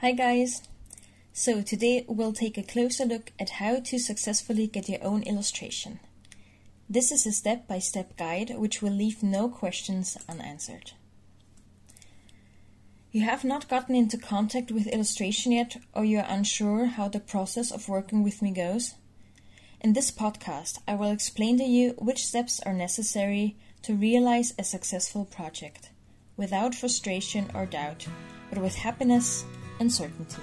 Hi guys! So today we'll take a closer look at how to successfully get your own illustration. This is a step-by-step guide which will leave no questions unanswered. You have not gotten into contact with illustration yet or you are unsure how the process of working with me goes? In this podcast I will explain to you which steps are necessary to realize a successful project without frustration or doubt, but with happiness and certainty.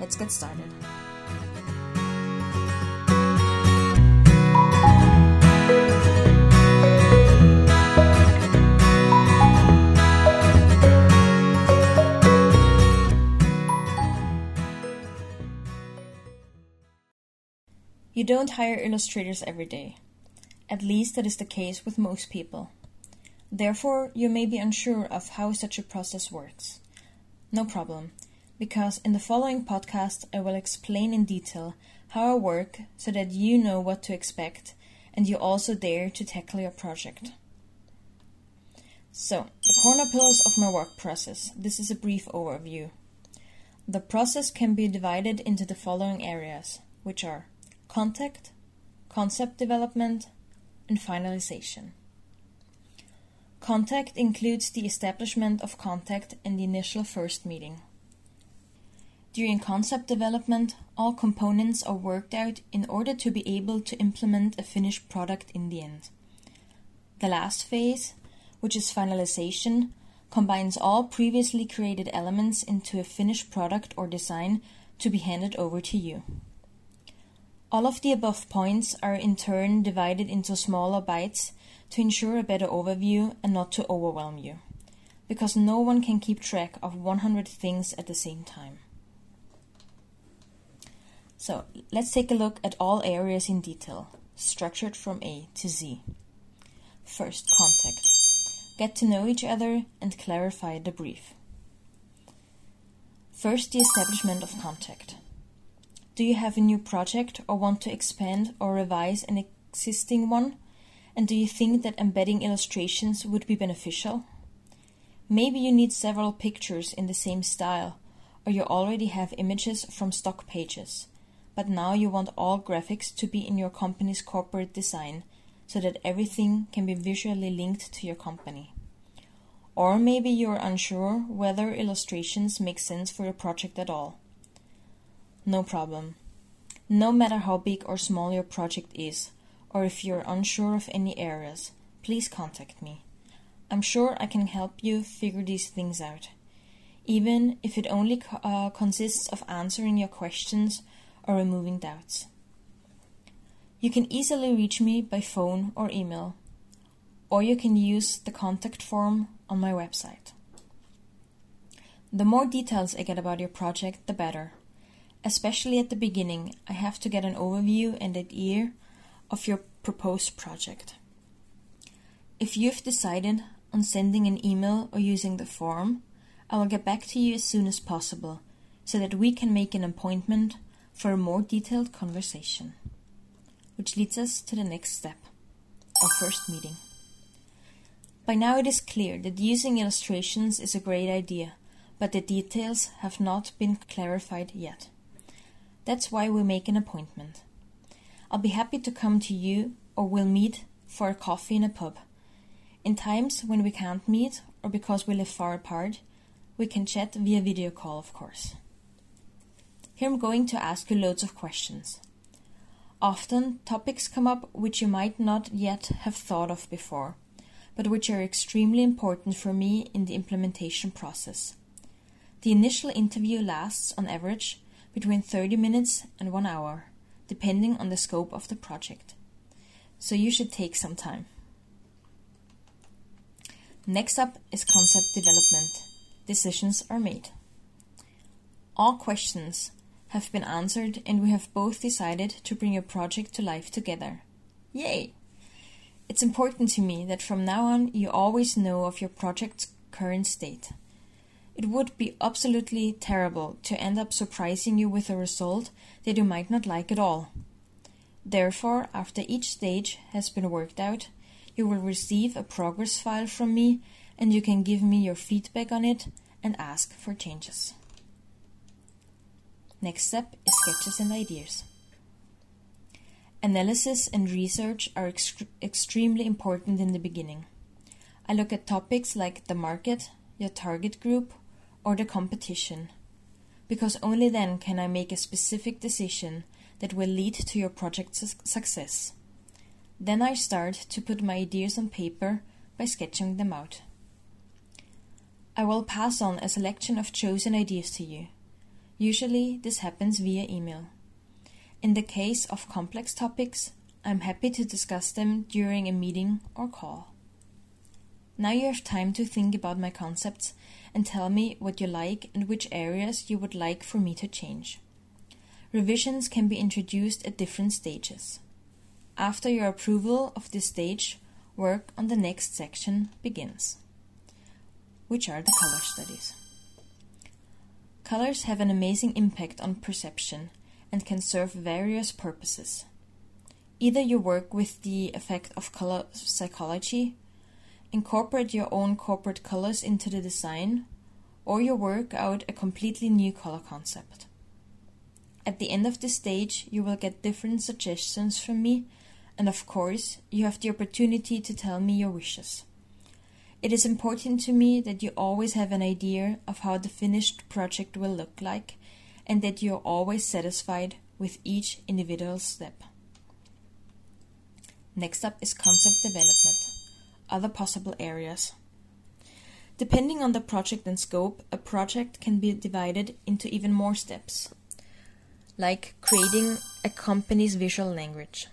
Let's get started. You don't hire illustrators every day. At least that is the case with most people. Therefore, you may be unsure of how such a process works. No problem, because in the following podcast I will explain in detail how I work so that you know what to expect and you also dare to tackle your project. So, the corner pillars of my work process. This is a brief overview. The process can be divided into the following areas, which are contact, concept development, and finalization. Contact includes the establishment of contact and the initial first meeting. During concept development, all components are worked out in order to be able to implement a finished product in the end. The last phase, which is finalization, combines all previously created elements into a finished product or design to be handed over to you. All of the above points are in turn divided into smaller bites to ensure a better overview and not to overwhelm you, because no one can keep track of 100 things at the same time. So let's take a look at all areas in detail, structured from A to Z. First, contact. Get to know each other and clarify the brief. First, the establishment of contact. Do you have a new project or want to expand or revise an existing one? And do you think that embedding illustrations would be beneficial? Maybe you need several pictures in the same style, or you already have images from stock pages, but now you want all graphics to be in your company's corporate design so that everything can be visually linked to your company. Or maybe you're unsure whether illustrations make sense for your project at all. No problem. No matter how big or small your project is, or if you're unsure of any areas, please contact me. I'm sure I can help you figure these things out, even if it only uh, consists of answering your questions or removing doubts. You can easily reach me by phone or email, or you can use the contact form on my website. The more details I get about your project, the better. Especially at the beginning, I have to get an overview and idea of your proposed project. If you've decided on sending an email or using the form, I will get back to you as soon as possible so that we can make an appointment for a more detailed conversation. Which leads us to the next step our first meeting. By now it is clear that using illustrations is a great idea, but the details have not been clarified yet. That's why we make an appointment. I'll be happy to come to you or we'll meet for a coffee in a pub. In times when we can't meet or because we live far apart, we can chat via video call, of course. Here I'm going to ask you loads of questions. Often, topics come up which you might not yet have thought of before, but which are extremely important for me in the implementation process. The initial interview lasts, on average, between 30 minutes and one hour depending on the scope of the project. So you should take some time. Next up is concept development. Decisions are made. All questions have been answered, and we have both decided to bring your project to life together. Yay! It's important to me that from now on you always know of your project's current state. It would be absolutely terrible to end up surprising you with a result that you might not like at all. Therefore, after each stage has been worked out, you will receive a progress file from me and you can give me your feedback on it and ask for changes. Next step is sketches and ideas. Analysis and research are ex- extremely important in the beginning. I look at topics like the market, your target group, or the competition, because only then can I make a specific decision that will lead to your project's success. Then I start to put my ideas on paper by sketching them out. I will pass on a selection of chosen ideas to you. Usually, this happens via email. In the case of complex topics, I'm happy to discuss them during a meeting or call. Now you have time to think about my concepts and tell me what you like and which areas you would like for me to change. Revisions can be introduced at different stages. After your approval of this stage, work on the next section begins, which are the color studies. Colors have an amazing impact on perception and can serve various purposes. Either you work with the effect of color psychology, incorporate your own corporate colors into the design, or you work out a completely new color concept. At the end of this stage, you will get different suggestions from me, and of course, you have the opportunity to tell me your wishes. It is important to me that you always have an idea of how the finished project will look like and that you are always satisfied with each individual step. Next up is concept development, other possible areas. Depending on the project and scope, a project can be divided into even more steps, like creating a company's visual language.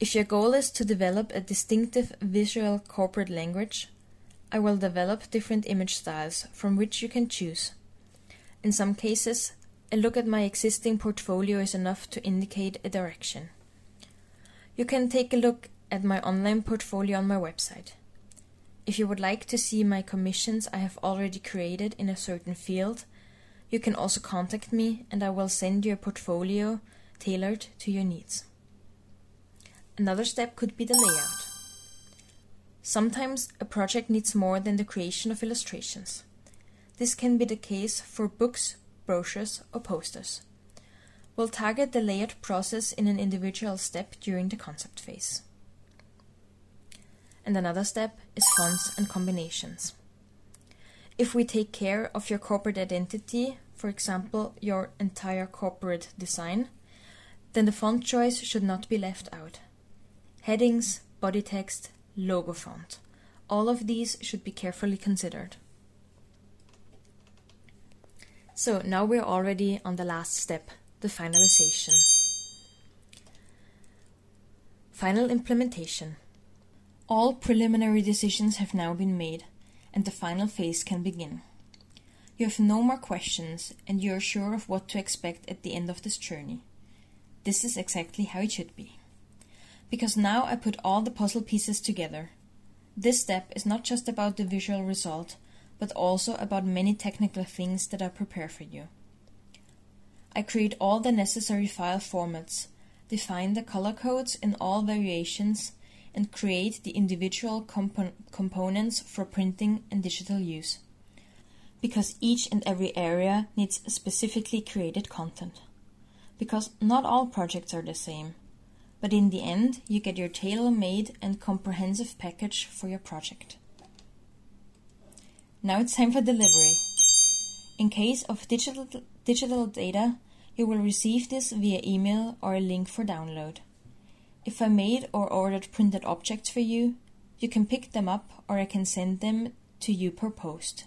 If your goal is to develop a distinctive visual corporate language, I will develop different image styles from which you can choose. In some cases, a look at my existing portfolio is enough to indicate a direction. You can take a look at my online portfolio on my website. If you would like to see my commissions I have already created in a certain field, you can also contact me and I will send you a portfolio tailored to your needs. Another step could be the layout. Sometimes a project needs more than the creation of illustrations. This can be the case for books, brochures, or posters. We'll target the layout process in an individual step during the concept phase. And another step is fonts and combinations. If we take care of your corporate identity, for example, your entire corporate design, then the font choice should not be left out. Headings, body text, logo font. All of these should be carefully considered. So now we're already on the last step, the finalization. Final implementation. All preliminary decisions have now been made, and the final phase can begin. You have no more questions, and you are sure of what to expect at the end of this journey. This is exactly how it should be. Because now I put all the puzzle pieces together. This step is not just about the visual result, but also about many technical things that I prepare for you. I create all the necessary file formats, define the color codes in all variations, and create the individual compo- components for printing and digital use. Because each and every area needs specifically created content. Because not all projects are the same, but in the end, you get your tailor made and comprehensive package for your project. Now it's time for delivery. In case of digital, digital data, you will receive this via email or a link for download. If I made or ordered printed objects for you, you can pick them up or I can send them to you per post.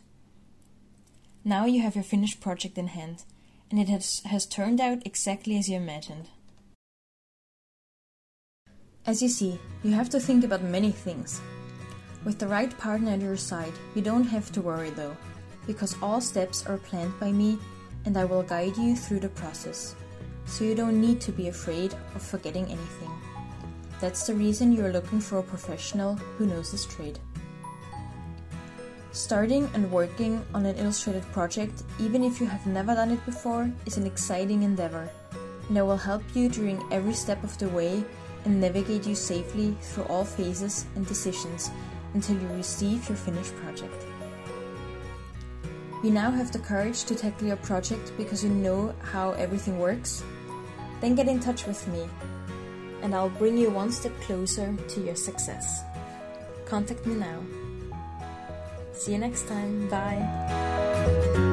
Now you have your finished project in hand, and it has, has turned out exactly as you imagined. As you see, you have to think about many things, with the right partner at your side, you don't have to worry though, because all steps are planned by me and I will guide you through the process. So you don't need to be afraid of forgetting anything. That's the reason you're looking for a professional who knows his trade. Starting and working on an illustrated project, even if you have never done it before, is an exciting endeavor, and I will help you during every step of the way and navigate you safely through all phases and decisions until you receive your finished project. You now have the courage to tackle your project because you know how everything works? Then get in touch with me and I'll bring you one step closer to your success. Contact me now. See you next time. Bye.